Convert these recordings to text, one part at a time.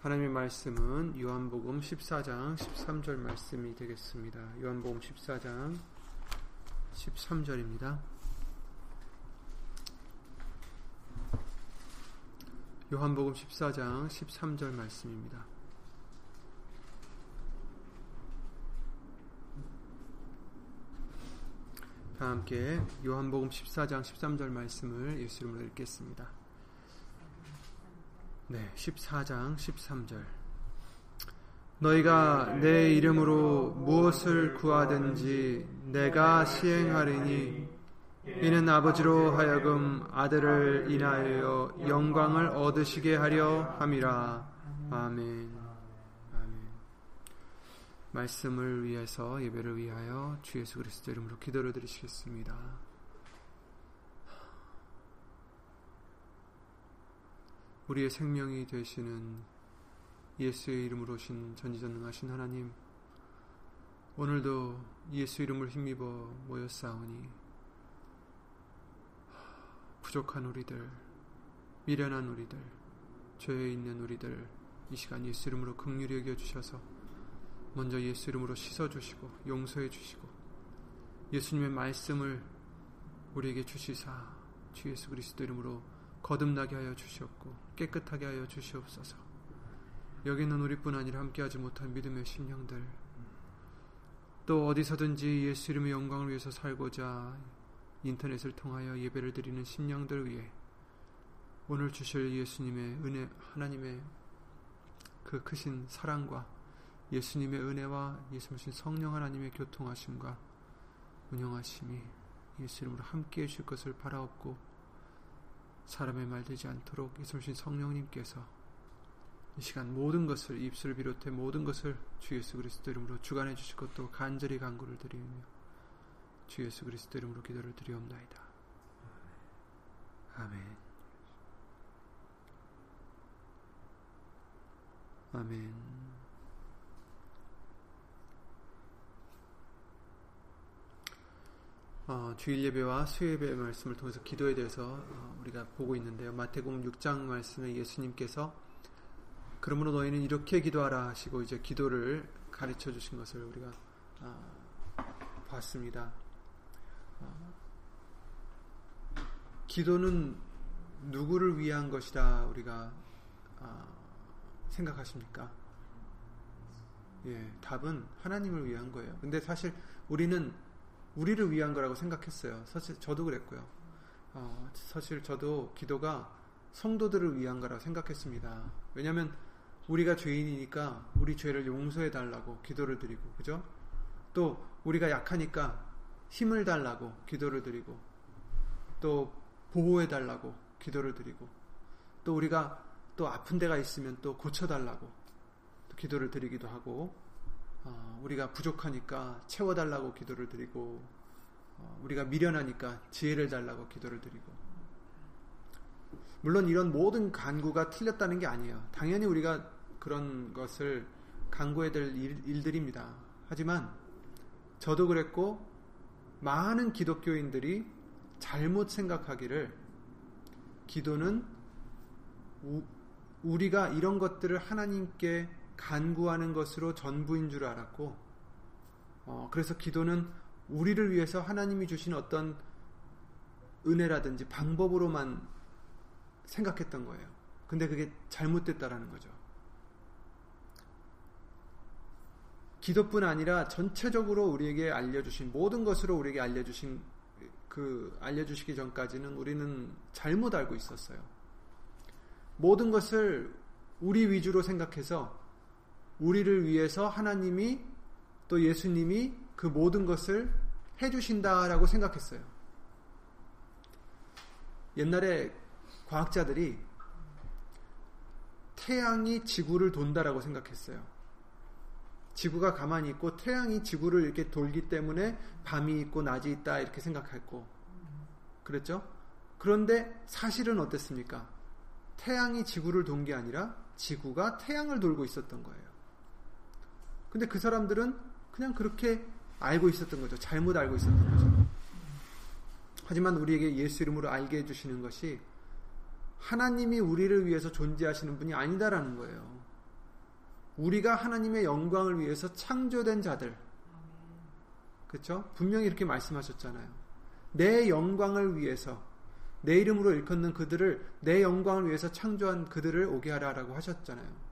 하나님의 말씀은 요한복음 14장 13절 말씀이 되겠습니다. 요한복음 14장 13절입니다. 요한복음 14장 13절 말씀입니다. 다 함께 요한복음 14장 13절 말씀을 예수 이름으로 읽겠습니다. 네, 14장 13절. 너희가 내 이름으로 무엇을 구하든지 내가 시행하리니 이는 아버지로 하여금 아들을 인하여 영광을 얻으시게 하려 함이라. 아멘. 아멘. 말씀을 위해서 예배를 위하여 주 예수 그리스도 이름으로 기도를 드리시겠습니다. 우리의 생명이 되시는 예수의 이름으로 오신 전지전능하신 하나님 오늘도 예수 이름을 힘입어 모였사오니 부족한 우리들 미련한 우리들 죄에 있는 우리들 이 시간 예수 이름으로 극률히 여겨 주셔서 먼저 예수 이름으로 씻어 주시고 용서해 주시고 예수님의 말씀을 우리에게 주시사 주 예수 그리스도 이름으로 거듭나게 하여 주시옵고 깨끗하게 하여 주시옵소서. 여기는 우리뿐 아니라 함께하지 못한 믿음의 심령들 또 어디서든지 예수 이름의 영광을 위해서 살고자 인터넷을 통하여 예배를 드리는 심령들 위해 오늘 주실 예수님의 은혜 하나님의 그 크신 사랑과 예수님의 은혜와 예수님 성령 하나님의 교통하심과 운영하심이 예수 이름으로 함께 해 주실 것을 바라옵고 사람의 말 되지 않도록 예수님 성령님께서 이 시간 모든 것을 입술을 비롯해 모든 것을 주 예수 그리스도 이름으로 주관해 주실 것도 간절히 간구를 드리며 주 예수 그리스도 이름으로 기도를 드리옵나이다. 아멘. 아멘. 어, 주일 예배와 수요예배 말씀을 통해서 기도에 대해서 어, 우리가 보고 있는데요. 마태복음 6장 말씀에 예수님께서 그러므로 너희는 이렇게 기도하라 하시고 이제 기도를 가르쳐 주신 것을 우리가 어, 봤습니다. 어, 기도는 누구를 위한 것이다 우리가 어, 생각하십니까? 예, 답은 하나님을 위한 거예요. 근데 사실 우리는 우리를 위한 거라고 생각했어요. 사실 저도 그랬고요. 어, 사실 저도 기도가 성도들을 위한 거라고 생각했습니다. 왜냐하면 우리가 죄인이니까 우리 죄를 용서해 달라고 기도를 드리고, 그죠? 또 우리가 약하니까 힘을 달라고 기도를 드리고, 또 보호해 달라고 기도를 드리고, 또 우리가 또 아픈 데가 있으면 또 고쳐 달라고 기도를 드리기도 하고, 어, 우리가 부족하니까 채워달라고 기도를 드리고 어, 우리가 미련하니까 지혜를 달라고 기도를 드리고 물론 이런 모든 간구가 틀렸다는 게 아니에요. 당연히 우리가 그런 것을 간구해야 될 일, 들입니다 하지만 저도 그랬고 많은 기독교인들이 잘못 생각하기를 기도는 우, 우리가 이런 것들을 하나님께 간구하는 것으로 전부인 줄 알았고, 어, 그래서 기도는 우리를 위해서 하나님이 주신 어떤 은혜라든지 방법으로만 생각했던 거예요. 근데 그게 잘못됐다라는 거죠. 기도뿐 아니라 전체적으로 우리에게 알려주신 모든 것으로 우리에게 알려주신 그 알려주시기 전까지는 우리는 잘못 알고 있었어요. 모든 것을 우리 위주로 생각해서 우리를 위해서 하나님이 또 예수님이 그 모든 것을 해주신다라고 생각했어요. 옛날에 과학자들이 태양이 지구를 돈다라고 생각했어요. 지구가 가만히 있고 태양이 지구를 이렇게 돌기 때문에 밤이 있고 낮이 있다 이렇게 생각했고 그랬죠? 그런데 사실은 어땠습니까? 태양이 지구를 돈 게 아니라 지구가 태양을 돌고 있었던 거예요. 근데 그 사람들은 그냥 그렇게 알고 있었던 거죠. 잘못 알고 있었던 거죠. 하지만 우리에게 예수 이름으로 알게 해주시는 것이 하나님이 우리를 위해서 존재하시는 분이 아니다라는 거예요. 우리가 하나님의 영광을 위해서 창조된 자들. 그렇죠? 분명히 이렇게 말씀하셨잖아요. 내 영광을 위해서 내 이름으로 일컫는 그들을 내 영광을 위해서 창조한 그들을 오게 하라라고 하셨잖아요.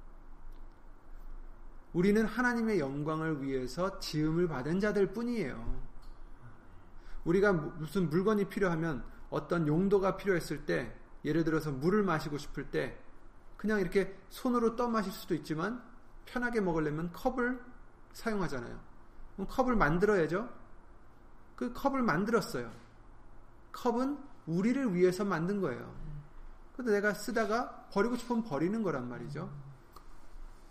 우리는 하나님의 영광을 위해서 지음을 받은 자들 뿐이에요. 우리가 무슨 물건이 필요하면 어떤 용도가 필요했을 때 예를 들어서 물을 마시고 싶을 때 그냥 이렇게 손으로 떠 마실 수도 있지만 편하게 먹으려면 컵을 사용하잖아요. 컵을 만들어야죠. 그 컵을 만들었어요. 컵은 우리를 위해서 만든 거예요. 근데 내가 쓰다가 버리고 싶으면 버리는 거란 말이죠.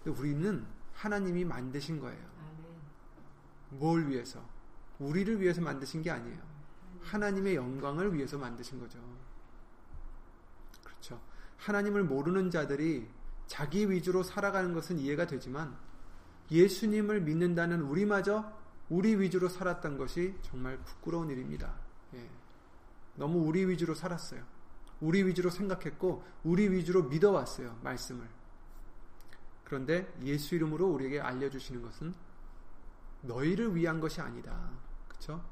근데 우리는 하나님이 만드신 거예요. 뭘 위해서? 우리를 위해서 만드신 게 아니에요. 하나님의 영광을 위해서 만드신 거죠. 그렇죠. 하나님을 모르는 자들이 자기 위주로 살아가는 것은 이해가 되지만 예수님을 믿는다는 우리마저 우리 위주로 살았던 것이 정말 부끄러운 일입니다. 예. 너무 우리 위주로 살았어요. 우리 위주로 생각했고 우리 위주로 믿어왔어요. 말씀을. 그런데 예수 이름으로 우리에게 알려주시는 것은 너희를 위한 것이 아니다. 그렇죠?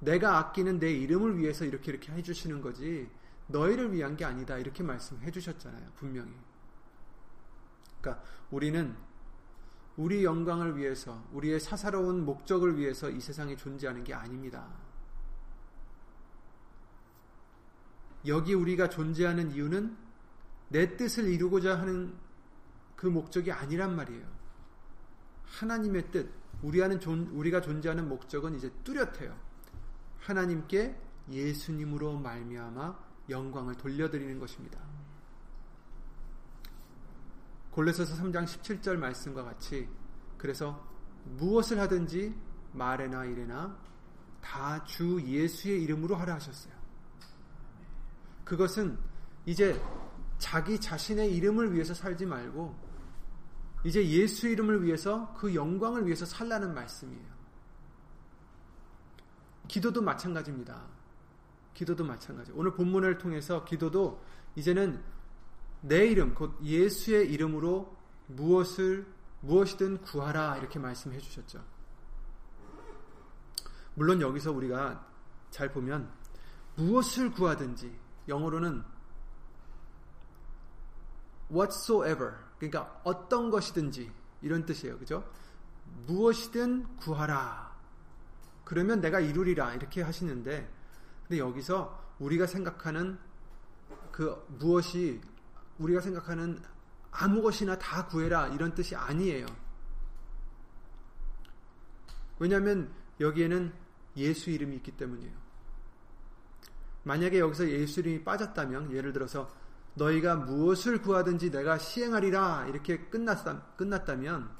내가 아끼는 내 이름을 위해서 이렇게 이렇게 해주시는 거지 너희를 위한 게 아니다. 이렇게 말씀해 주셨잖아요. 분명히. 그러니까 우리는 우리 영광을 위해서 우리의 사사로운 목적을 위해서 이 세상에 존재하는 게 아닙니다. 여기 우리가 존재하는 이유는 내 뜻을 이루고자 하는 그 목적이 아니란 말이에요. 하나님의 뜻, 우리하는 존, 우리가 존재하는 목적은 이제 뚜렷해요. 하나님께 예수님으로 말미암아 영광을 돌려드리는 것입니다. 골로새서 3장 17절 말씀과 같이 그래서 무엇을 하든지 말에나 일에나 다 주 예수의 이름으로 하라 하셨어요. 그것은 이제 자기 자신의 이름을 위해서 살지 말고 이제 예수 이름을 위해서 그 영광을 위해서 살라는 말씀이에요. 기도도 마찬가지입니다. 기도도 마찬가지. 오늘 본문을 통해서 기도도 이제는 내 이름, 곧 예수의 이름으로 무엇을, 무엇이든 구하라. 이렇게 말씀해 주셨죠. 물론 여기서 우리가 잘 보면 무엇을 구하든지 영어로는 whatsoever 그러니까 어떤 것이든지 이런 뜻이에요. 그죠? 무엇이든 구하라. 그러면 내가 이루리라 이렇게 하시는데 근데 여기서 우리가 생각하는 그 무엇이 우리가 생각하는 아무 것이나 다 구해라 이런 뜻이 아니에요. 왜냐하면 여기에는 예수 이름이 있기 때문이에요. 만약에 여기서 예수 이름이 빠졌다면 예를 들어서 너희가 무엇을 구하든지 내가 시행하리라 이렇게 끝났다, 끝났다면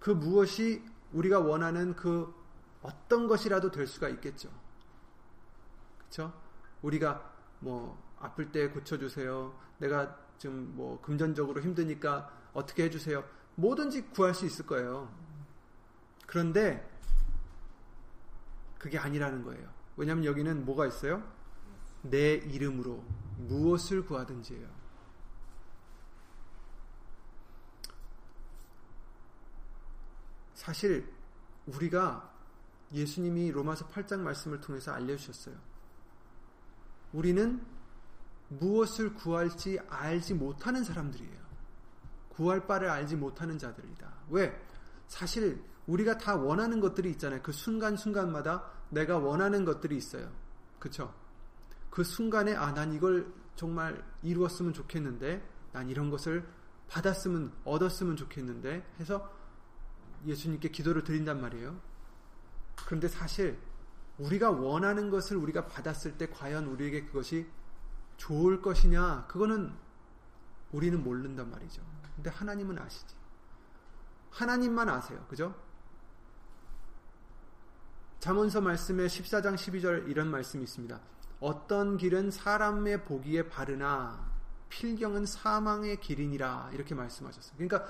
그 무엇이 우리가 원하는 그 어떤 것이라도 될 수가 있겠죠. 그렇죠? 우리가 뭐 아플 때 고쳐주세요. 내가 지금 뭐 금전적으로 힘드니까 어떻게 해주세요. 뭐든지 구할 수 있을 거예요. 그런데 그게 아니라는 거예요. 왜냐하면 여기는 뭐가 있어요? 내 이름으로 무엇을 구하든지요. 사실 우리가 예수님이 로마서 8장 말씀을 통해서 알려주셨어요. 우리는 무엇을 구할지 알지 못하는 사람들이에요. 구할 바를 알지 못하는 자들이다. 왜? 사실 우리가 다 원하는 것들이 있잖아요. 그 순간순간마다 내가 원하는 것들이 있어요. 그쵸? 그 순간에 아, 난 이걸 정말 이루었으면 좋겠는데, 난 이런 것을 받았으면, 얻었으면 좋겠는데, 해서 예수님께 기도를 드린단 말이에요. 그런데 사실 우리가 원하는 것을 우리가 받았을 때 과연 우리에게 그것이 좋을 것이냐, 그거는 우리는 모른단 말이죠. 근데 하나님은 아시지. 하나님만 아세요. 그죠? 잠언서 말씀에 14장 12절 이런 말씀이 있습니다. 어떤 길은 사람의 보기에 바르나 필경은 사망의 길이니라 이렇게 말씀하셨어요. 그러니까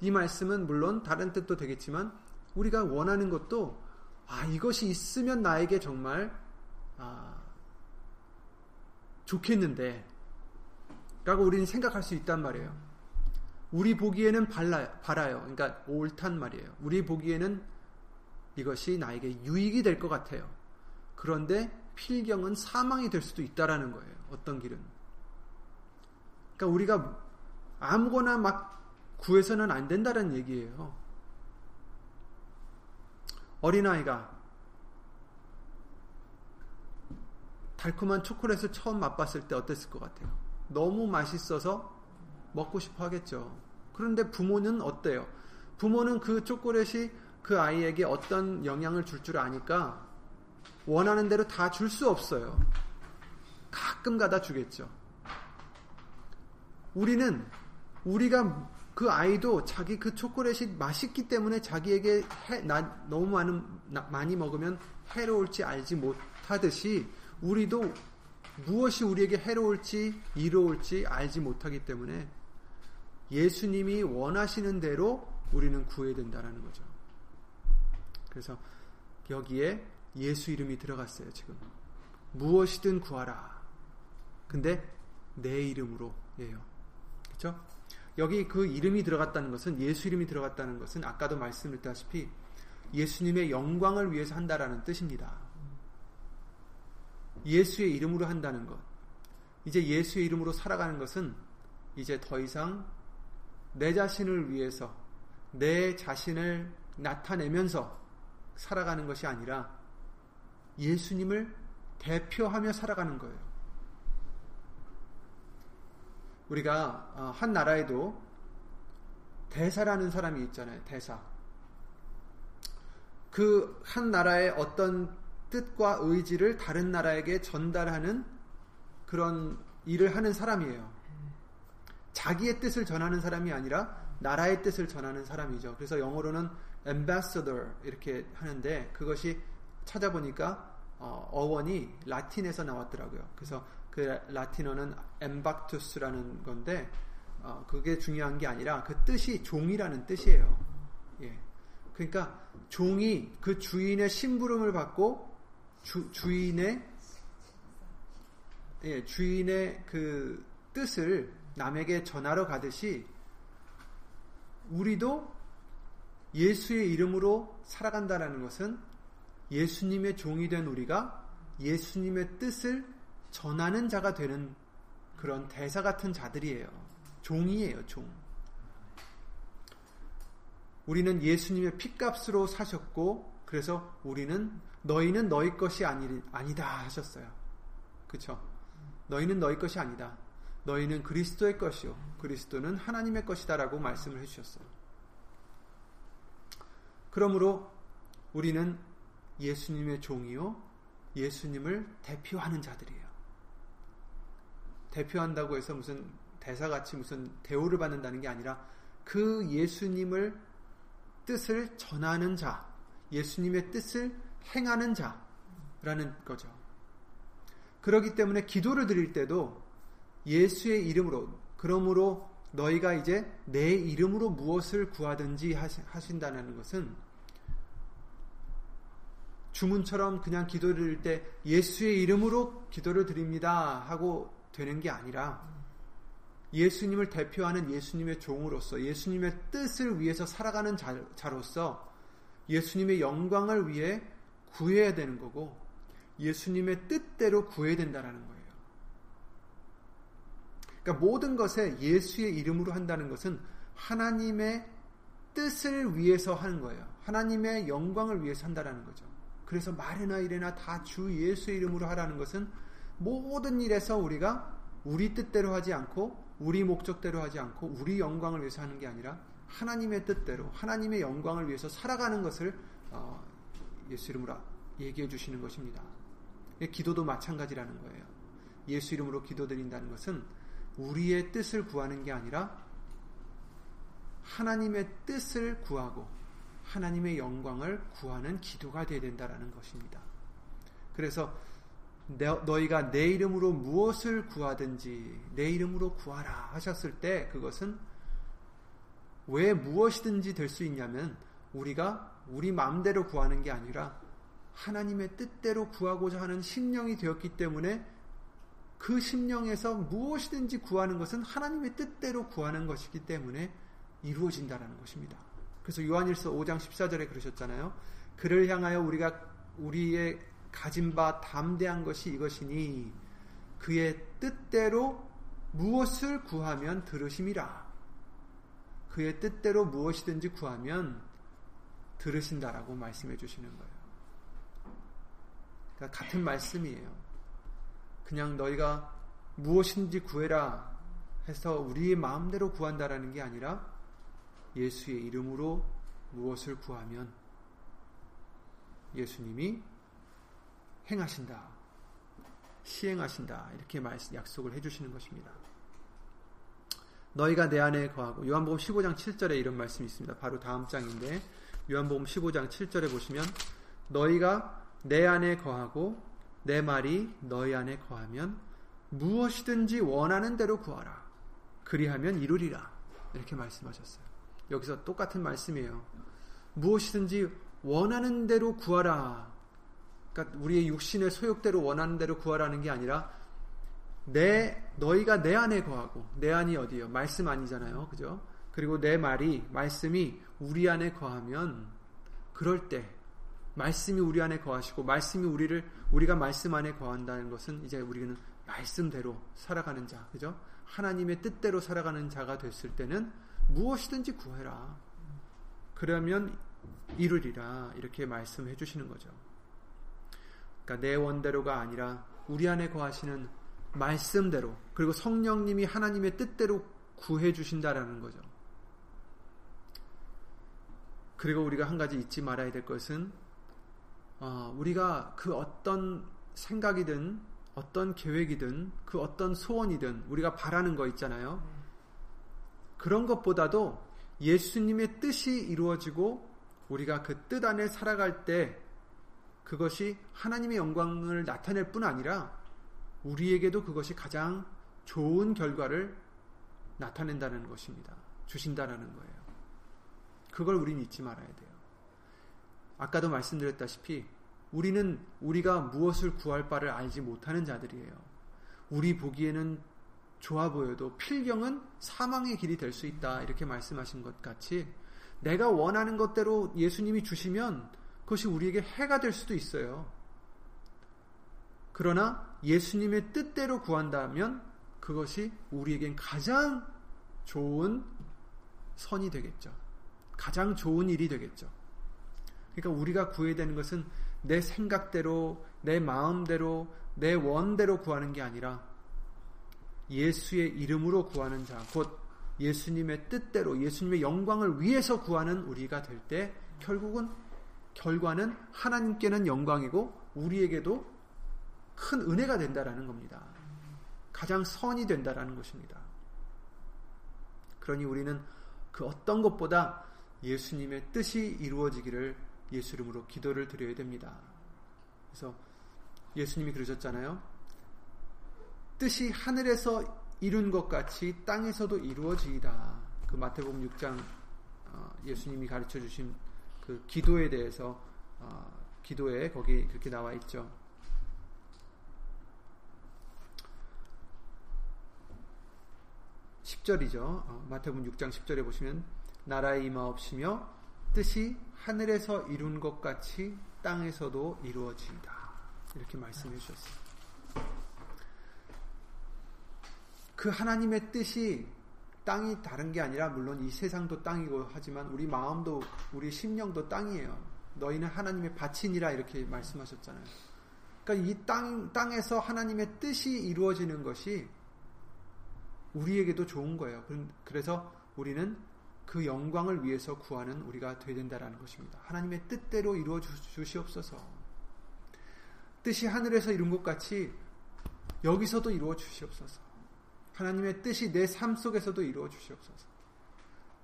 이 말씀은 물론 다른 뜻도 되겠지만 우리가 원하는 것도 아 이것이 있으면 나에게 정말 아, 좋겠는데 라고 우리는 생각할 수 있단 말이에요. 우리 보기에는 발라, 바라요. 그러니까 옳단 말이에요. 우리 보기에는 이것이 나에게 유익이 될 것 같아요. 그런데 필경은 사망이 될 수도 있다라는 거예요. 어떤 길은. 그러니까 우리가 아무거나 막 구해서는 안 된다는 얘기예요. 어린아이가 달콤한 초콜릿을 처음 맛봤을 때 어땠을 것 같아요? 너무 맛있어서 먹고 싶어 하겠죠. 그런데 부모는 어때요? 부모는 그 초콜릿이 그 아이에게 어떤 영향을 줄 줄 아니까 원하는 대로 다 줄 수 없어요. 가끔 가다 주겠죠. 우리는 우리가 그 아이도 자기 그 초콜릿이 맛있기 때문에 자기에게 해, 나, 너무 많은, 나, 많이 먹으면 해로울지 알지 못하듯이 우리도 무엇이 우리에게 해로울지 이로울지 알지 못하기 때문에 예수님이 원하시는 대로 우리는 구해야 된다는 거죠. 그래서 여기에 예수 이름이 들어갔어요, 지금. 무엇이든 구하라. 근데 내 이름으로 예요. 그렇죠? 여기 그 이름이 들어갔다는 것은 예수 이름이 들어갔다는 것은 아까도 말씀드렸다시피 예수님의 영광을 위해서 한다라는 뜻입니다. 예수의 이름으로 한다는 것. 이제 예수의 이름으로 살아가는 것은 이제 더 이상 내 자신을 위해서 내 자신을 나타내면서 살아가는 것이 아니라 예수님을 대표하며 살아가는 거예요. 우리가 어, 한 나라에도 대사라는 사람이 있잖아요. 대사. 그 한 나라의 어떤 뜻과 의지를 다른 나라에게 전달하는 그런 일을 하는 사람이에요. 자기의 뜻을 전하는 사람이 아니라 나라의 뜻을 전하는 사람이죠. 그래서 영어로는 ambassador 이렇게 하는데 그것이 찾아보니까 어, 원이 라틴에서 나왔더라고요. 그래서 그 라틴어는 엠박투스라는 건데 어, 그게 중요한 게 아니라 그 뜻이 종이라는 뜻이에요. 예. 그러니까 종이 그 주인의 심부름을 받고 주, 주인의 예, 주인의 그 뜻을 남에게 전하러 가듯이 우리도 예수의 이름으로 살아간다는 것은 예수님의 종이 된 우리가 예수님의 뜻을 전하는 자가 되는 그런 대사 같은 자들이에요. 종이에요, 종. 우리는 예수님의 핏값으로 사셨고, 그래서 우리는 너희는 너희 것이 아니, 아니다 하셨어요. 그쵸? 너희는 너희 것이 아니다. 너희는 그리스도의 것이요. 그리스도는 하나님의 것이다 라고 말씀을 해주셨어요. 그러므로 우리는 예수님의 종이요. 예수님을 대표하는 자들이에요. 대표한다고 해서 무슨 대사같이 무슨 대우를 받는다는 게 아니라 그 예수님을 뜻을 전하는 자, 예수님의 뜻을 행하는 자라는 거죠. 그러기 때문에 기도를 드릴 때도 예수의 이름으로 그러므로 너희가 이제 내 이름으로 무엇을 구하든지 하신다는 것은 주문처럼 그냥 기도를 드릴 때 예수의 이름으로 기도를 드립니다 하고 되는 게 아니라 예수님을 대표하는 예수님의 종으로서 예수님의 뜻을 위해서 살아가는 자로서 예수님의 영광을 위해 구해야 되는 거고 예수님의 뜻대로 구해야 된다는 거예요. 그러니까 모든 것에 예수의 이름으로 한다는 것은 하나님의 뜻을 위해서 하는 거예요. 하나님의 영광을 위해서 한다는 거죠. 그래서 말이나 일이나 다 주 예수의 이름으로 하라는 것은 모든 일에서 우리가 우리 뜻대로 하지 않고 우리 목적대로 하지 않고 우리 영광을 위해서 하는 게 아니라 하나님의 뜻대로 하나님의 영광을 위해서 살아가는 것을 어, 예수 이름으로 얘기해 주시는 것입니다. 기도도 마찬가지라는 거예요. 예수 이름으로 기도드린다는 것은 우리의 뜻을 구하는 게 아니라 하나님의 뜻을 구하고 하나님의 영광을 구하는 기도가 되어야 된다는 것입니다. 그래서 너희가 내 이름으로 무엇을 구하든지 내 이름으로 구하라 하셨을 때 그것은 왜 무엇이든지 될 수 있냐면 우리가 우리 마음대로 구하는 게 아니라 하나님의 뜻대로 구하고자 하는 심령이 되었기 때문에 그 심령에서 무엇이든지 구하는 것은 하나님의 뜻대로 구하는 것이기 때문에 이루어진다라는 것입니다. 그래서 요한일서 5장 14절에 그러셨잖아요. 그를 향하여 우리가 우리의 가진 바 담대한 것이 이것이니 그의 뜻대로 무엇을 구하면 들으심이라. 그의 뜻대로 무엇이든지 구하면 들으신다라고 말씀해 주시는 거예요. 그러니까 같은 말씀이에요. 그냥 너희가 무엇인지 구해라 해서 우리의 마음대로 구한다라는 게 아니라 예수의 이름으로 무엇을 구하면 예수님이 행하신다. 시행하신다. 이렇게 말씀, 약속을 해주시는 것입니다. 너희가 내 안에 거하고 요한복음 15장 7절에 이런 말씀이 있습니다. 바로 다음 장인데 요한복음 15장 7절에 보시면 너희가 내 안에 거하고 내 말이 너희 안에 거하면 무엇이든지 원하는 대로 구하라. 그리하면 이루리라. 이렇게 말씀하셨어요. 여기서 똑같은 말씀이에요. 무엇이든지 원하는 대로 구하라. 그러니까 우리의 육신의 소욕대로 원하는 대로 구하라는 게 아니라 내 너희가 내 안에 거하고 내 안이 어디요? 말씀 아니잖아요. 그죠? 그리고 내 말이 말씀이 우리 안에 거하면 그럴 때 말씀이 우리 안에 거하시고 말씀이 우리를 우리가 말씀 안에 거한다는 것은 이제 우리는 말씀대로 살아가는 자, 그죠? 하나님의 뜻대로 살아가는 자가 됐을 때는 무엇이든지 구해라. 그러면 이루리라. 이렇게 말씀해 주시는 거죠. 그러니까 내 원대로가 아니라 우리 안에 거하시는 말씀대로 그리고 성령님이 하나님의 뜻대로 구해 주신다라는 거죠. 그리고 우리가 한 가지 잊지 말아야 될 것은 어, 우리가 그 어떤 생각이든 어떤 계획이든 그 어떤 소원이든 우리가 바라는 거 있잖아요. 그런 것보다도 예수님의 뜻이 이루어지고 우리가 그 뜻 안에 살아갈 때 그것이 하나님의 영광을 나타낼 뿐 아니라 우리에게도 그것이 가장 좋은 결과를 나타낸다는 것입니다. 주신다라는 거예요. 그걸 우리는 잊지 말아야 돼요. 아까도 말씀드렸다시피 우리는 우리가 무엇을 구할 바를 알지 못하는 자들이에요. 우리 보기에는 좋아 보여도 필경은 사망의 길이 될 수 있다. 이렇게 말씀하신 것 같이 내가 원하는 것대로 예수님이 주시면 그것이 우리에게 해가 될 수도 있어요. 그러나 예수님의 뜻대로 구한다면 그것이 우리에겐 가장 좋은 선이 되겠죠. 가장 좋은 일이 되겠죠. 그러니까 우리가 구해야 되는 것은 내 생각대로, 내 마음대로, 내 원대로 구하는 게 아니라 예수의 이름으로 구하는 자, 곧 예수님의 뜻대로, 예수님의 영광을 위해서 구하는 우리가 될 때 결국은 결과는 하나님께는 영광이고 우리에게도 큰 은혜가 된다라는 겁니다. 가장 선이 된다라는 것입니다. 그러니 우리는 그 어떤 것보다 예수님의 뜻이 이루어지기를 예수 이름으로 기도를 드려야 됩니다. 그래서 예수님이 그러셨잖아요. 뜻이 하늘에서 이룬 것 같이 땅에서도 이루어지이다. 그 마태복음 6장 어, 예수님이 가르쳐 주신 그 기도에 대해서 어, 기도에 거기 그렇게 나와 있죠. 10절이죠. 어, 마태복음 6장 10절에 보시면 나라의 임하옵시며 뜻이 하늘에서 이룬 것 같이 땅에서도 이루어진다. 이렇게 말씀해 주셨어요. 그 하나님의 뜻이 땅이 다른 게 아니라 물론 이 세상도 땅이고 하지만 우리 마음도 우리 심령도 땅이에요. 너희는 하나님의 밭이니라 이렇게 말씀하셨잖아요. 그러니까 이 땅, 땅에서 하나님의 뜻이 이루어지는 것이 우리에게도 좋은 거예요. 그래서 우리는 그 영광을 위해서 구하는 우리가 되야 된다라는 것입니다. 하나님의 뜻대로 이루어 주시옵소서. 뜻이 하늘에서 이룬 것 같이 여기서도 이루어 주시옵소서. 하나님의 뜻이 내 삶 속에서도 이루어 주시옵소서.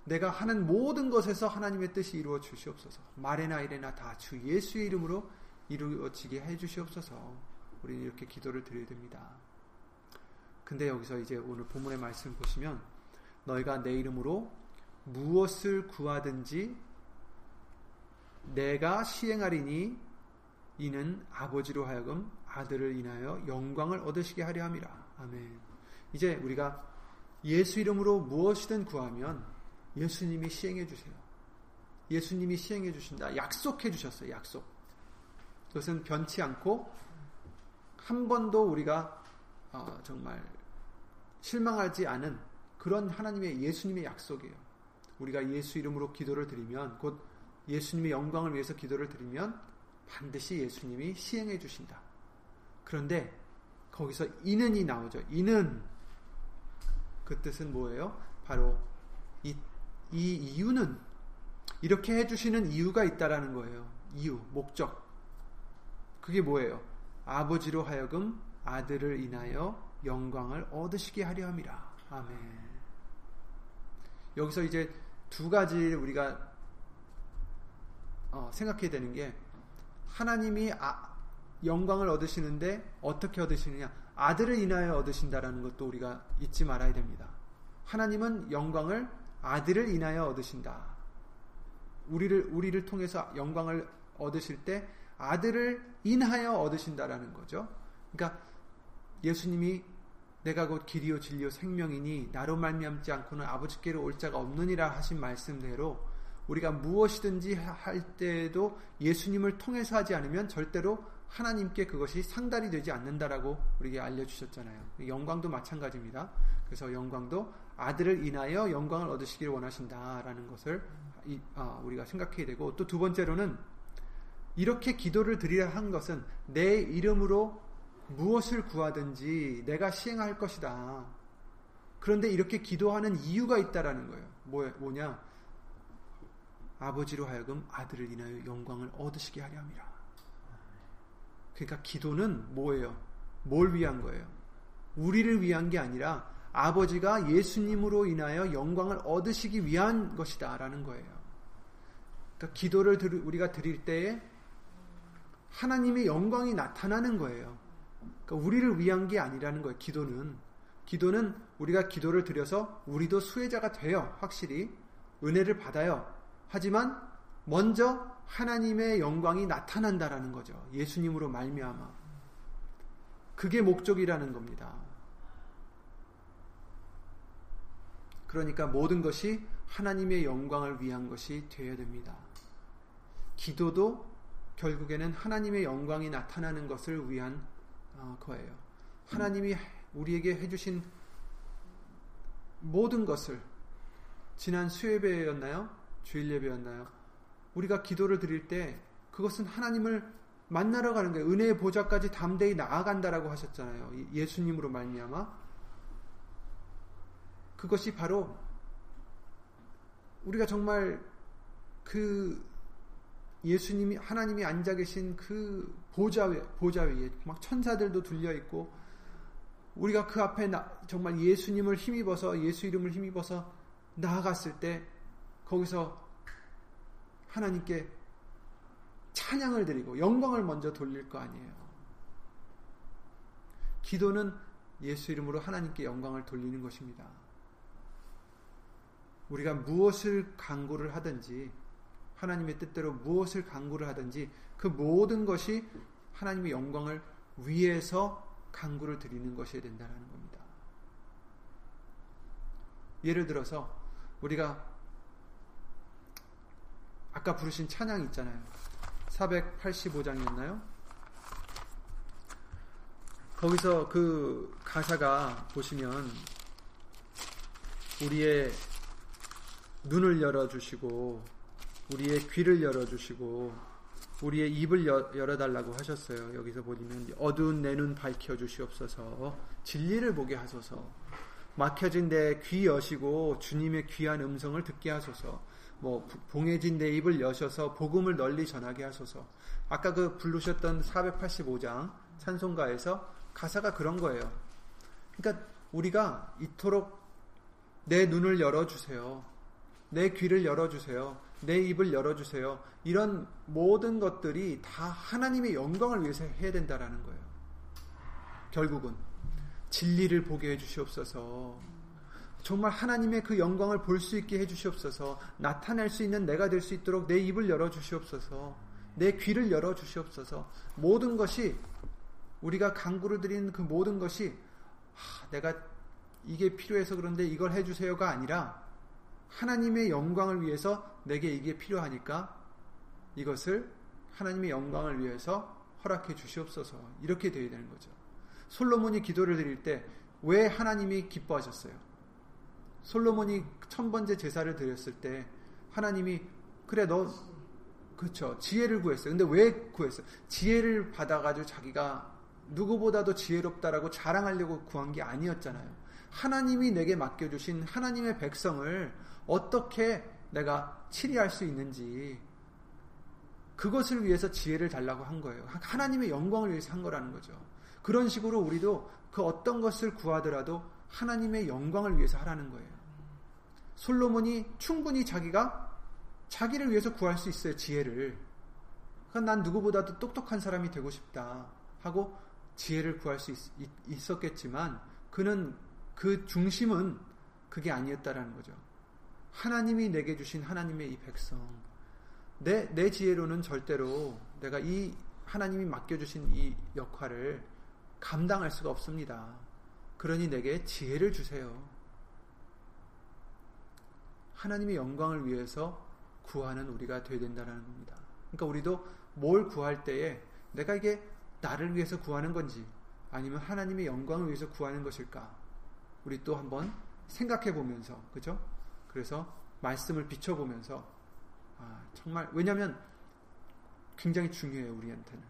내가 하는 모든 것에서 하나님의 뜻이 이루어 주시옵소서. 말에나 이래나 다 주 예수의 이름으로 이루어지게 해 주시옵소서. 우리는 이렇게 기도를 드려야 됩니다. 근데 여기서 이제 오늘 본문의 말씀 보시면 너희가 내 이름으로 무엇을 구하든지 내가 시행하리니 이는 아버지로 하여금 아들을 인하여 영광을 얻으시게 하려 함이라. 아멘. 이제 우리가 예수 이름으로 무엇이든 구하면 예수님이 시행해 주세요. 예수님이 시행해 주신다. 약속해 주셨어요. 약속. 그것은 변치 않고 한 번도 우리가 어, 정말 실망하지 않은 그런 하나님의 예수님의 약속이에요. 우리가 예수 이름으로 기도를 드리면 곧 예수님의 영광을 위해서 기도를 드리면 반드시 예수님이 시행해 주신다. 그런데 거기서 이는이 나오죠. 이는 그 뜻은 뭐예요? 바로 이, 이 이유는 이렇게 해주시는 이유가 있다라는 거예요. 이유, 목적. 그게 뭐예요? 아버지로 하여금 아들을 인하여 영광을 얻으시게 하려 함이라. 아멘. 여기서 이제 두 가지 우리가 어, 생각해야 되는 게 하나님이 아, 영광을 얻으시는데 어떻게 얻으시느냐? 아들을 인하여 얻으신다라는 것도 우리가 잊지 말아야 됩니다. 하나님은 영광을 아들을 인하여 얻으신다. 우리를 우리를 통해서 영광을 얻으실 때 아들을 인하여 얻으신다라는 거죠. 그러니까 예수님이 내가 곧 길이요 진리요 생명이니 나로 말미암지 않고는 아버지께로 올 자가 없느니라 하신 말씀대로 우리가 무엇이든지 할 때에도 예수님을 통해서 하지 않으면 절대로 하나님께 그것이 상달이 되지 않는다라고 우리에게 알려주셨잖아요. 영광도 마찬가지입니다. 그래서 영광도 아들을 인하여 영광을 얻으시기를 원하신다라는 것을 아, 우리가 생각해야 되고 또 두 번째로는 이렇게 기도를 드리려 한 것은 내 이름으로 무엇을 구하든지 내가 시행할 것이다. 그런데 이렇게 기도하는 이유가 있다라는 거예요. 뭐, 뭐냐? 아버지로 하여금 아들을 인하여 영광을 얻으시게 하려 함이라. 그러니까 기도는 뭐예요? 뭘 위한 거예요? 우리를 위한 게 아니라 아버지가 예수님으로 인하여 영광을 얻으시기 위한 것이다라는 거예요. 그러니까 기도를 우리가 드릴 때에 하나님의 영광이 나타나는 거예요. 그러니까 우리를 위한 게 아니라는 거예요. 기도는 기도는 우리가 기도를 드려서 우리도 수혜자가 돼요. 확실히 은혜를 받아요. 하지만 먼저 하나님의 영광이 나타난다라는 거죠. 예수님으로 말미암아. 그게 목적이라는 겁니다. 그러니까 모든 것이 하나님의 영광을 위한 것이 되어야 됩니다. 기도도 결국에는 하나님의 영광이 나타나는 것을 위한 어, 거예요. 하나님이 우리에게 해주신 모든 것을 지난 수요예배였나요? 주일 예배였나요? 우리가 기도를 드릴 때 그것은 하나님을 만나러 가는 거예요. 은혜의 보좌까지 담대히 나아간다라고 하셨잖아요. 예수님으로 말미암아 그것이 바로 우리가 정말 그 예수님이 하나님이 앉아 계신 그 보좌 위 보좌 위에 막 천사들도 둘려 있고 우리가 그 앞에 나, 정말 예수님을 힘입어서 예수 이름을 힘입어서 나아갔을 때 거기서 하나님께 찬양을 드리고 영광을 먼저 돌릴 거 아니에요. 기도는 예수 이름으로 하나님께 영광을 돌리는 것입니다. 우리가 무엇을 강구를 하든지 하나님의 뜻대로 무엇을 강구를 하든지 그 모든 것이 하나님의 영광을 위해서 강구를 드리는 것이 된다는 겁니다. 예를 들어서 우리가 아까 부르신 찬양 있잖아요. 485장이었나요? 거기서 그 가사가 보시면 우리의 눈을 열어주시고 우리의 귀를 열어주시고 우리의 입을 열어달라고 하셨어요. 여기서 보시면 어두운 내 눈 밝혀주시옵소서 진리를 보게 하소서 막혀진 내 귀 여시고 주님의 귀한 음성을 듣게 하소서 뭐 봉해진 내 입을 여셔서 복음을 널리 전하게 하소서 아까 그 부르셨던 485장 찬송가에서 가사가 그런 거예요. 그러니까 우리가 이토록 내 눈을 열어주세요. 내 귀를 열어주세요. 내 입을 열어주세요. 이런 모든 것들이 다 하나님의 영광을 위해서 해야 된다라는 거예요. 결국은 진리를 보게 해주시옵소서. 정말 하나님의 그 영광을 볼 수 있게 해주시옵소서. 나타낼 수 있는 내가 될 수 있도록 내 입을 열어주시옵소서. 내 귀를 열어주시옵소서. 모든 것이 우리가 강구를 드리는 그 모든 것이 아, 내가 이게 필요해서 그런데 이걸 해주세요가 아니라 하나님의 영광을 위해서 내게 이게 필요하니까 이것을 하나님의 영광을 위해서 허락해 주시옵소서 이렇게 되어야 되는 거죠. 솔로몬이 기도를 드릴 때 왜 하나님이 기뻐하셨어요? 솔로몬이 천 번째 제사를 드렸을 때 하나님이 그래 너 그렇죠 지혜를 구했어요. 근데 왜 구했어요? 지혜를 받아가지고 자기가 누구보다도 지혜롭다라고 자랑하려고 구한 게 아니었잖아요. 하나님이 내게 맡겨주신 하나님의 백성을 어떻게 내가 치리할 수 있는지 그것을 위해서 지혜를 달라고 한 거예요. 하나님의 영광을 위해서 한 거라는 거죠. 그런 식으로 우리도 그 어떤 것을 구하더라도 하나님의 영광을 위해서 하라는 거예요. 솔로몬이 충분히 자기가 자기를 위해서 구할 수 있어요. 지혜를. 그러니까 난 누구보다도 똑똑한 사람이 되고 싶다 하고 지혜를 구할 수 있, 었겠지만 그는 그 중심은 그게 아니었다라는 거죠. 하나님이 내게 주신 하나님의 이 백성, 내, 내 지혜로는 절대로 내가 이 하나님이 맡겨주신 이 역할을 감당할 수가 없습니다. 그러니 내게 지혜를 주세요. 하나님의 영광을 위해서 구하는 우리가 되어야 된다는 겁니다. 그러니까 우리도 뭘 구할 때에 내가 이게 나를 위해서 구하는 건지 아니면 하나님의 영광을 위해서 구하는 것일까? 우리 또 한번 생각해 보면서, 그죠? 그래서 말씀을 비춰 보면서, 아, 정말, 왜냐면 굉장히 중요해요, 우리한테는.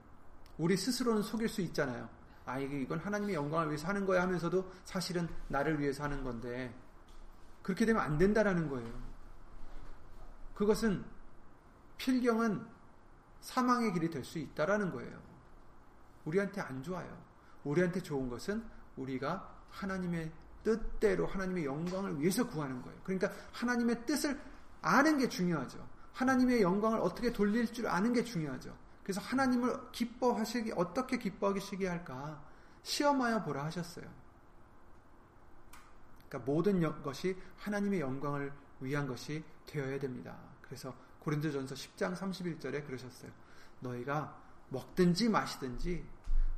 우리 스스로는 속일 수 있잖아요. 아, 이건 하나님의 영광을 위해서 하는 거야 하면서도 사실은 나를 위해서 하는 건데, 그렇게 되면 안 된다라는 거예요. 그것은 필경은 사망의 길이 될 수 있다라는 거예요. 우리한테 안 좋아요. 우리한테 좋은 것은 우리가 하나님의 뜻대로 하나님의 영광을 위해서 구하는 거예요. 그러니까 하나님의 뜻을 아는 게 중요하죠. 하나님의 영광을 어떻게 돌릴 줄 아는 게 중요하죠. 그래서 하나님을 기뻐하시기 어떻게 기뻐하시게 할까 시험하여 보라 하셨어요. 그러니까 모든 것이 하나님의 영광을 위한 것이 되어야 됩니다. 그래서 고린도전서 10장 31절에 그러셨어요. 너희가 먹든지 마시든지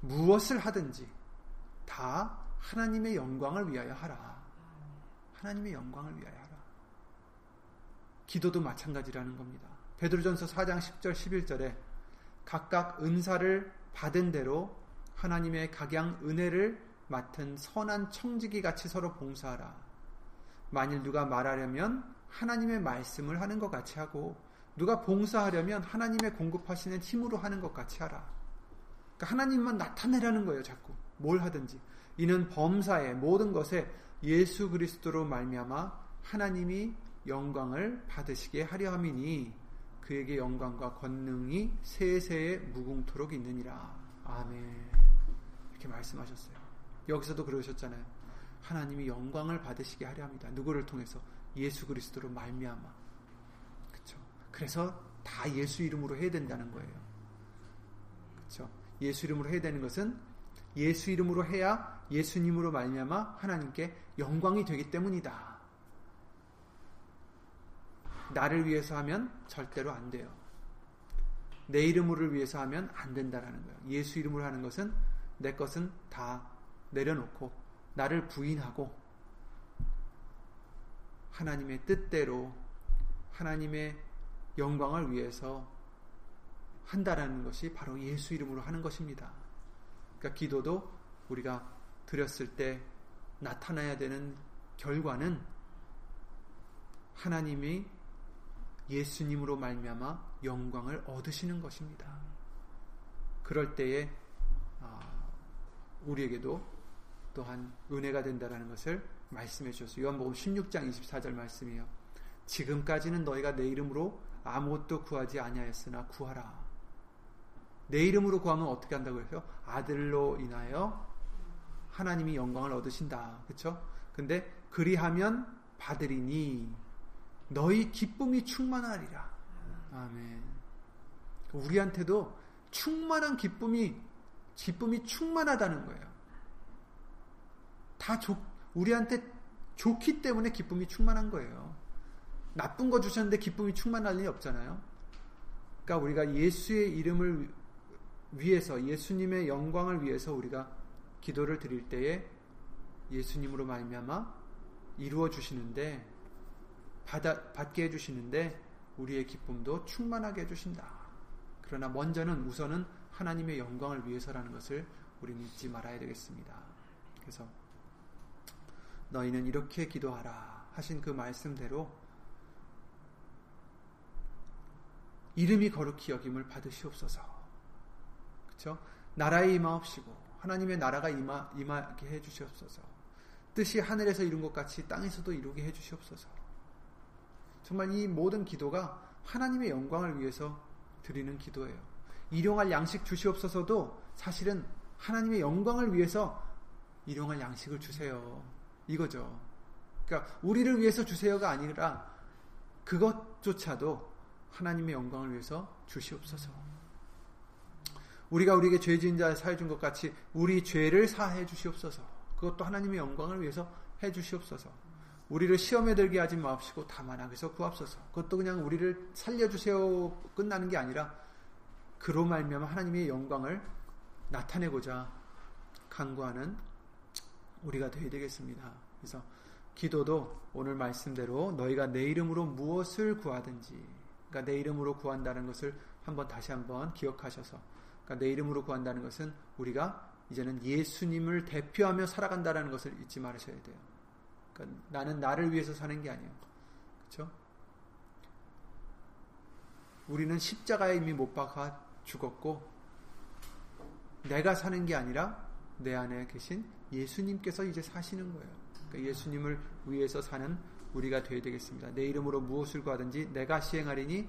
무엇을 하든지 다 하나님의 영광을 위하여 하라. 하나님의 영광을 위하여 하라. 기도도 마찬가지라는 겁니다. 베드로전서 4장 10절 11절에 각각 은사를 받은 대로 하나님의 각양 은혜를 맡은 선한 청지기 같이 서로 봉사하라. 만일 누가 말하려면 하나님의 말씀을 하는 것 같이 하고 누가 봉사하려면 하나님의 공급하시는 힘으로 하는 것 같이 하라. 그러니까 하나님만 나타내라는 거예요, 자꾸. 뭘 하든지. 이는 범사의 모든 것에 예수 그리스도로 말미암아 하나님이 영광을 받으시게 하려 함이니 그에게 영광과 권능이 세세에 무궁토록 있느니라. 아멘. 이렇게 말씀하셨어요. 여기서도 그러셨잖아요. 하나님이 영광을 받으시게 하려 합니다. 누구를 통해서 예수 그리스도로 말미암아. 그렇죠. 그래서 다 예수 이름으로 해야 된다는 거예요. 그렇죠. 예수 이름으로 해야 되는 것은 예수 이름으로 해야 예수님으로 말미암아 하나님께 영광이 되기 때문이다. 나를 위해서 하면 절대로 안 돼요. 내 이름으로 위해서 하면 안 된다라는 거예요. 예수 이름으로 하는 것은 내 것은 다 내려놓고 나를 부인하고 하나님의 뜻대로 하나님의 영광을 위해서 한다라는 것이 바로 예수 이름으로 하는 것입니다. 그러니까 기도도 우리가 드렸을 때 나타나야 되는 결과는 하나님이 예수님으로 말미암아 영광을 얻으시는 것입니다. 그럴 때에 아, 우리에게도 또한 은혜가 된다라는 것을 말씀해 주셨어요. 요한복음 16장 24절 말씀이에요. 지금까지는 너희가 내 이름으로 아무것도 구하지 아니하였으나 구하라. 내 이름으로 구하면 어떻게 한다고 해서 아들로 인하여 하나님이 영광을 얻으신다. 그렇죠? 근데 그리하면 받으리니 너희 기쁨이 충만하리라. 아멘. 우리한테도 충만한 기쁨이 기쁨이 충만하다는 거예요. 다 좋, 우리한테 좋기 때문에 기쁨이 충만한 거예요. 나쁜 거 주셨는데 기쁨이 충만할 일이 없잖아요. 그러니까 우리가 예수의 이름을 위해서 예수님의 영광을 위해서 우리가 기도를 드릴 때에 예수님으로 말미암아 이루어 주시는데 받아, 받게 해 주시는데 우리의 기쁨도 충만하게 해 주신다. 그러나 먼저는 우선은 하나님의 영광을 위해서라는 것을 우리는 잊지 말아야 되겠습니다. 그래서 너희는 이렇게 기도하라 하신 그 말씀대로 이름이 거룩히 여김을 받으시옵소서. 그렇죠? 나라에 임하옵시고 하나님의 나라가 임하, 임하게 해 주시옵소서. 뜻이 하늘에서 이룬 것 같이 땅에서도 이루게 해 주시옵소서. 정말 이 모든 기도가 하나님의 영광을 위해서 드리는 기도예요. 일용할 양식 주시옵소서도 사실은 하나님의 영광을 위해서 일용할 양식을 주세요. 이거죠. 그러니까 우리를 위해서 주세요가 아니라 그것조차도 하나님의 영광을 위해서 주시옵소서. 우리가 우리에게 죄 지은 자 사해 준 것 같이 우리 죄를 사해 주시옵소서. 그것도 하나님의 영광을 위해서 해 주시옵소서. 우리를 시험에 들게 하지 마옵시고 다만 악에서 구합소서. 그것도 그냥 우리를 살려 주세요 끝나는 게 아니라 그로 말미암아 하나님의 영광을 나타내고자 간구하는 우리가 되어야 되겠습니다. 그래서 기도도 오늘 말씀대로 너희가 내 이름으로 무엇을 구하든지 그러니까 내 이름으로 구한다는 것을 한번 다시 한번 기억하셔서 그러니까 내 이름으로 구한다는 것은 우리가 이제는 예수님을 대표하며 살아간다는 것을 잊지 말으셔야 돼요. 그러니까 나는 나를 위해서 사는 게 아니에요. 그렇죠? 우리는 십자가에 이미 못 박아 죽었고 내가 사는 게 아니라 내 안에 계신 예수님께서 이제 사시는 거예요. 그러니까 예수님을 위해서 사는 우리가 되어야 되겠습니다. 내 이름으로 무엇을 구하든지 내가 시행하리니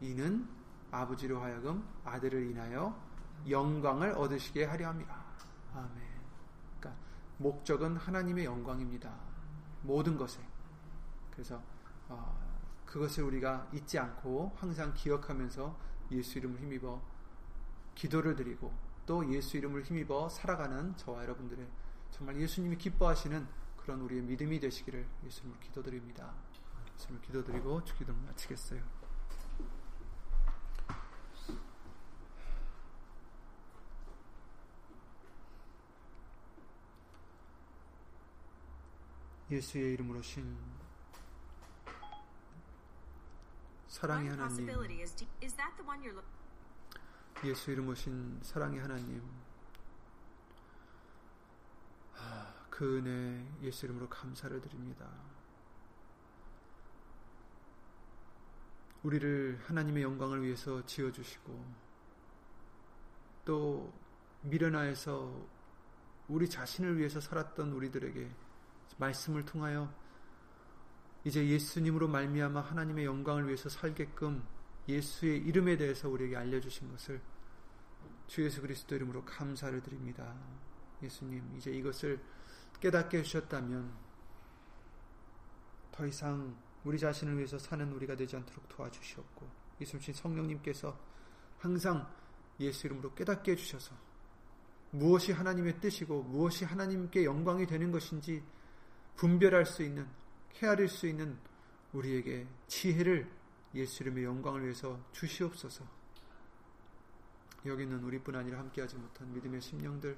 이는 아버지로 하여금 아들을 인하여 영광을 얻으시게 하려 합니다. 아멘. 그러니까 목적은 하나님의 영광입니다. 모든 것에. 그래서 어, 그것을 우리가 잊지 않고 항상 기억하면서 예수 이름을 힘입어 기도를 드리고 또 예수 이름을 힘입어 살아가는 저와 여러분들의 정말 예수님이 기뻐하시는 그런 우리의 믿음이 되시기를 예수님을 기도드립니다. 예수님을 기도드리고 주기도를 마치겠어요. 예수의 이름으로 신 사랑의 하나님 예수 이름 오신 사랑의 하나님 그 은혜 예수 이름으로 감사를 드립니다. 우리를 하나님의 영광을 위해서 지어주시고 또 미련하에서 우리 자신을 위해서 살았던 우리들에게 말씀을 통하여 이제 예수님으로 말미암아 하나님의 영광을 위해서 살게끔 예수의 이름에 대해서 우리에게 알려주신 것을 주 예수 그리스도 이름으로 감사를 드립니다. 예수님 이제 이것을 깨닫게 해주셨다면 더 이상 우리 자신을 위해서 사는 우리가 되지 않도록 도와주시옵고 예수님 성령님께서 항상 예수 이름으로 깨닫게 해주셔서 무엇이 하나님의 뜻이고 무엇이 하나님께 영광이 되는 것인지 분별할 수 있는 헤아릴 수 있는 우리에게 지혜를 예수 이름의 영광을 위해서 주시옵소서. 여기는 우리뿐 아니라 함께하지 못한 믿음의 심령들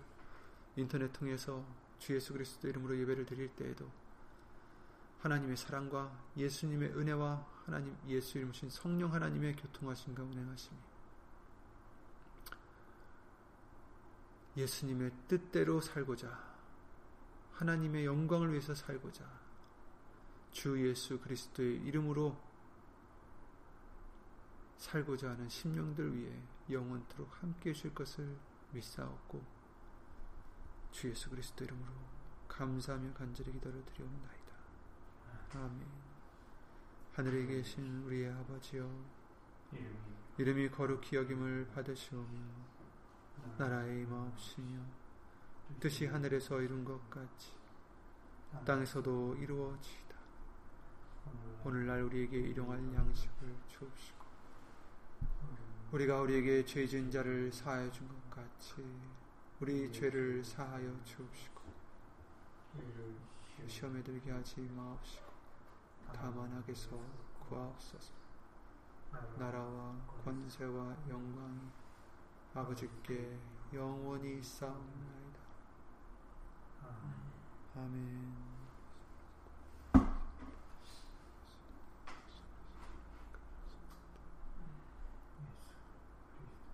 인터넷 통해서 주 예수 그리스도 이름으로 예배를 드릴 때에도 하나님의 사랑과 예수님의 은혜와 하나님 예수 이름신 성령 하나님의 교통하심과 운행하심이 예수님의 뜻대로 살고자 하나님의 영광을 위해서 살고자 주 예수 그리스도의 이름으로 살고자 하는 심령들 위해 영원토록 함께 해줄 것을 믿사옵고 주 예수 그리스도 이름으로 감사하며 간절히 기도를 드리옵나이다. 아멘. 하늘에 계신 우리의 아버지여 이름이 거룩히 여김을 받으시오며 나라의 임하옵시며 뜻이 하늘에서 이룬 것 같이 땅에서도 이루어지이다. 오늘날 우리에게 일용할 양식을 주옵시고 우리가 우리에게 죄 지은 자를 사하여 준 것 같이 우리 죄를 사하여 주옵시고 시험에 들게 하지 마옵시고 다만 악에서 구하옵소서 나라와 권세와 영광이 아버지께 영원히 있사옵나이다. 아멘.